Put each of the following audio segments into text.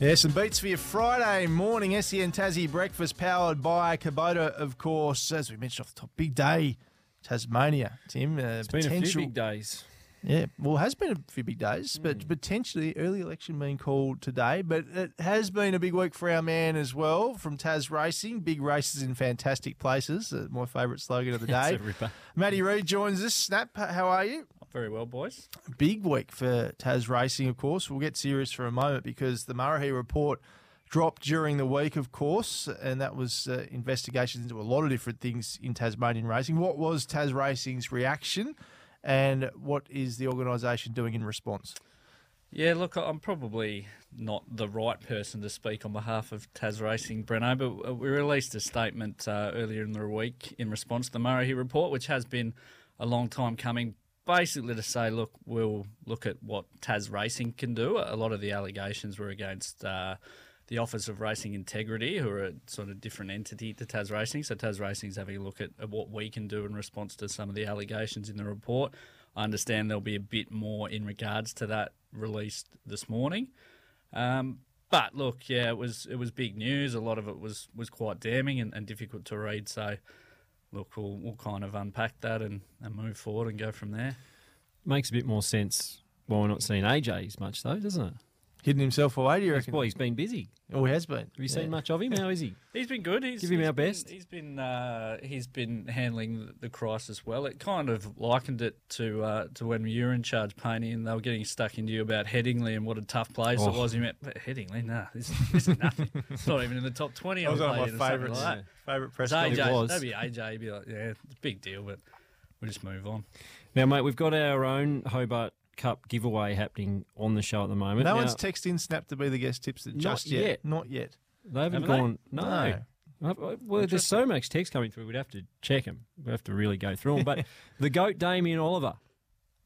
Yeah, some beats for your Friday morning SEN Tassie breakfast powered by Kubota, of course. As we mentioned off the top, big day, Tasmania. Tim, uh, It's been a few big days. Yeah, well, it has been a few big days, Hmm. but potentially early election being called today. But it has been a big week for our man as well from Tasracing. Big races in fantastic places. Uh, my favourite slogan of the day. Matty Reid joins us. Snap, how are you? Very well, boys. big week for Tasracing, of course. We'll get serious for a moment because the Murray report dropped during the week, of course, and that was uh, investigations into a lot of different things in Tasmanian racing. What was Tasracing's reaction, and what is the organisation doing in response? Yeah, look, I'm probably not the right person to speak on behalf of Tasracing, Breno, but we released a statement uh, earlier in the week in response to the Murray report, which has been a long time coming. Basically, to say, look, we'll look at what Tasracing can do. A lot of the allegations were against uh, the Office of Racing Integrity, who are a sort of different entity to Tasracing. So Tasracing's having a look at, at what we can do in response to some of the allegations in the report. I understand there'll be a bit more in regards to that released this morning. Um, but look, yeah, it was it was big news. A lot of it was was quite damning and, and difficult to read. So, look, we'll we'll kind of unpack that and, and move forward and go from there. Makes a bit more sense why we're not seeing AJ as much, though, doesn't it? Hidden himself away, do you That's reckon? why he's been busy. Oh, he has been. Have you seen much of him? How is he? He's been good. He's, Give him he's our been- best. He's been uh, he's been handling the crisis well. It kind of likened it to uh, to when you were in charge, Paine, and they were getting stuck into you about Headingley and what a tough place it Oh. was. You went, but Headingley, nah, this, this is nothing. it's not even in the top twenty. I was one of my or something favourites. Like that. Favourite press It's AJ. It was. that'd be AJ. He'd be like, yeah, it's a big deal, but we'll just move on. Now, mate, we've got our own Hobart Cup giveaway happening on the show at the moment. No Now, one's texted in Snap to be the guest tips Not just yet. yet. Not yet. They haven't Haven't they? gone. No. Uh, Well, there's so much text coming through. We'd have to check them. We'd have to really go through them. But the goat Damien Oliver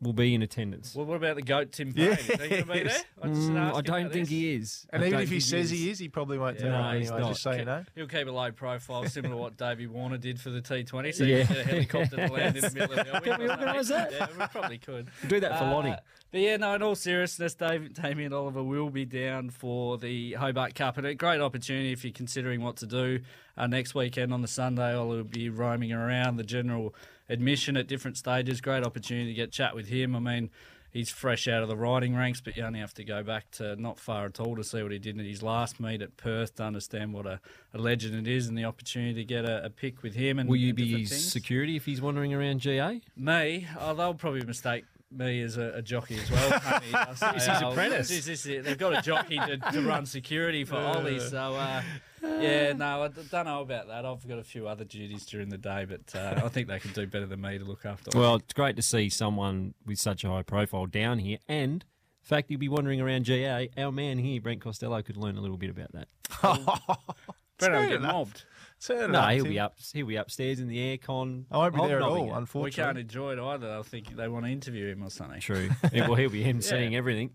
will be in attendance. Well, what about the goat Tim Paine? Is he going to be there? I, just Mm, I don't think this. he is. And I even if he says he is, he probably won't turn No, up he's anyway, not. just so you know. He'll keep a low profile, similar to what Davey Warner did for the T20. So Yeah. you can get a helicopter to land in the middle of the Can we organise that? Yeah, we probably could. We'll do that for Uh, Lonnie. But yeah, no, in all seriousness, Dave, Damien Oliver will be down for the Hobart Cup. And a great opportunity if you're considering what to do uh, next weekend on the Sunday. I'll be roaming around the general admission at different stages. Great opportunity to get chat with him. I mean, he's fresh out of the riding ranks, but you only have to go back to not far at all to see what he did in his last meet at Perth to understand what a, a legend it is and the opportunity to get a, a pick with him. And Will you be his things. security if he's wandering around GA? Me, oh, they'll probably mistake me as a, a jockey as well. Honey. I'll say, He's his oh, apprentice. this is it. They've got a jockey to, to run security for Ollie, so uh, yeah, no, I d- don't know about that. I've got a few other duties during the day, but uh, I think they can do better than me to look after. Well, it's great to see someone with such a high profile down here. And in fact you'll be wandering around GA, our man here, Brent Costello, could learn a little bit about that. Brett will Fair get enough. mobbed. Turn No, up, he'll Tim. be up. He'll be upstairs in the aircon. I won't be there at hobnobbing all, it. We can't enjoy it either. I think they want to interview him or something. True. Yeah, well, he'll be emceeing everything.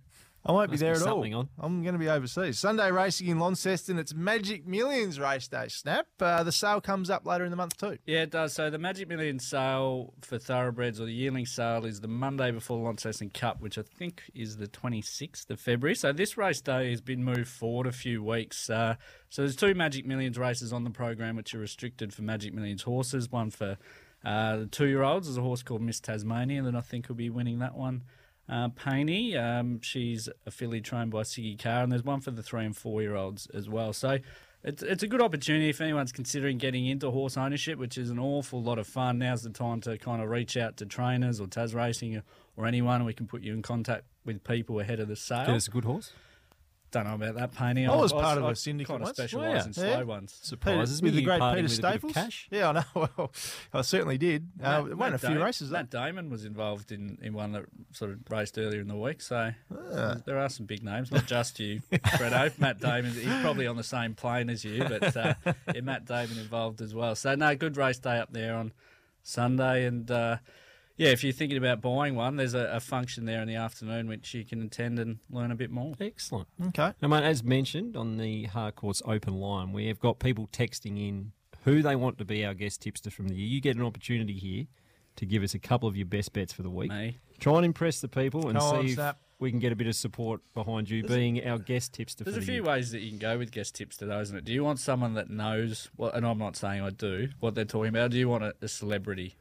I won't be there be at all. on. I'm going to be overseas. Sunday racing in Launceston. It's Magic Millions race day. Snap. Uh, the sale comes up later in the month too. Yeah, it does. So the Magic Millions sale for thoroughbreds or the yearling sale is the Monday before the Launceston Cup, which I think is the 26th of February. So this race day has been moved forward a few weeks. Uh, so there's two Magic Millions races on the program, which are restricted for Magic Millions horses. One for uh, the two-year-olds. There's a horse called Miss Tasmania that I think will be winning that one. Uh, Painey, um, she's a filly trained by Siggy Carr, and there's one for the three and four year olds as well. So it's, it's a good opportunity if anyone's considering getting into horse ownership, which is an awful lot of fun. Now's the time to kind of reach out to trainers or Tasracing or, anyone. We can put you in contact with people ahead of the sale. Get us a good horse. Don't know about that, Painty. I was part of a syndicate Kind of once. specialise Oh, in yeah. slow Yeah. ones. Surprises with me the great Peter with a bit of Staples. cash. Yeah, I know. Well, I certainly did. Uh, Matt- won a few Da- races. Though. Matt Damon was involved in, in one that sort of raced earlier in the week, so Ah. there are some big names, not just you, Fredo. Matt Damon, he's probably on the same plane as you, but uh, yeah, Matt Damon involved as well. So no, good race day up there on Sunday, and uh, yeah, if you're thinking about buying one, there's a, a function there in the afternoon which you can attend and learn a bit more. Excellent. Okay. Now, mate, as mentioned on the Harcourts open line, we have got people texting in who they want to be our guest tipster from the year. You get an opportunity here to give us a couple of your best bets for the week. Me, Try and impress the people and Come on, see if we can get a bit of support behind you being our guest tipster for. There's for a the few year. ways that you can go with guest tips today, isn't it? Do you want someone that knows what, and I'm not saying I do, what they're talking about? Do you want a, a celebrity?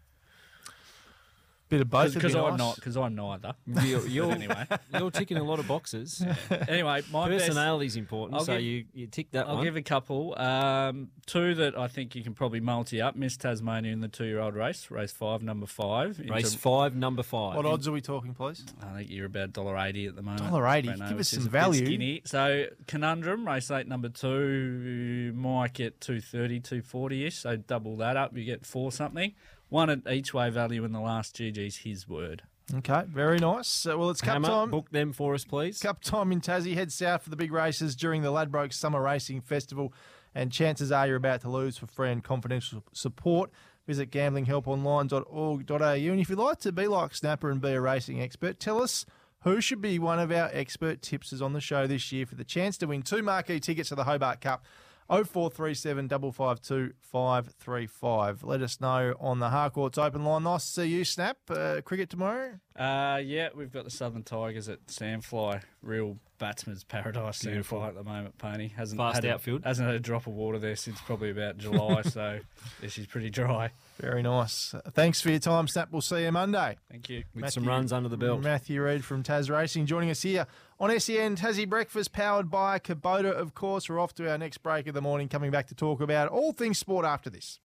Bit of both. Because I'm nice. not, because I'm neither. You're, you're, anyway, you're ticking a lot of boxes. anyway, my Personality is important, I'll so give- you, you tick that I'll one. give a couple. Um, two that I think you can probably multi up. Miss Tasmania in the two-year-old race, race five, number five. into- Race five, number five. What odds are we talking, please? I think you're about dollar eighty at the moment. $1.80. Breno, Give us some value. So conundrum race eight, number two, might get 230, 240 ish. So double that up, you get four something. One at each way value in the last GG's his word. Okay, very nice. Uh, well, it's cup Hammer, time. book them for us, please. Cup time in Tassie. Head south for the big races during the Ladbroke Summer Racing Festival, and chances are you're about to lose for free and confidential support. Visit gamblinghelponline.org.au. And if you'd like to be like Snapper and be a racing expert, tell us who should be one of our expert tipsters on the show this year for the chance to win two marquee tickets to the Hobart Cup. 0437 552 535. Let us know on the Harcourts open line. Nice to see you, Snap. Uh, cricket tomorrow? Uh, yeah, we've got the Southern Tigers at Sandfly. Real batsman's paradise Beautiful. Sandfly at the moment, Pony. Hasn't Fast had a- outfield. hasn't had a drop of water there since probably about July, so yeah, she's pretty dry. Very nice. Thanks for your time, Snap. We'll see you Monday. Thank you. With some runs under the belt. Matthew Reid from Tasracing joining us here on SEN Tassie Breakfast, powered by Kubota, of course. We're off to our next break of the morning, coming back to talk about all things sport after this.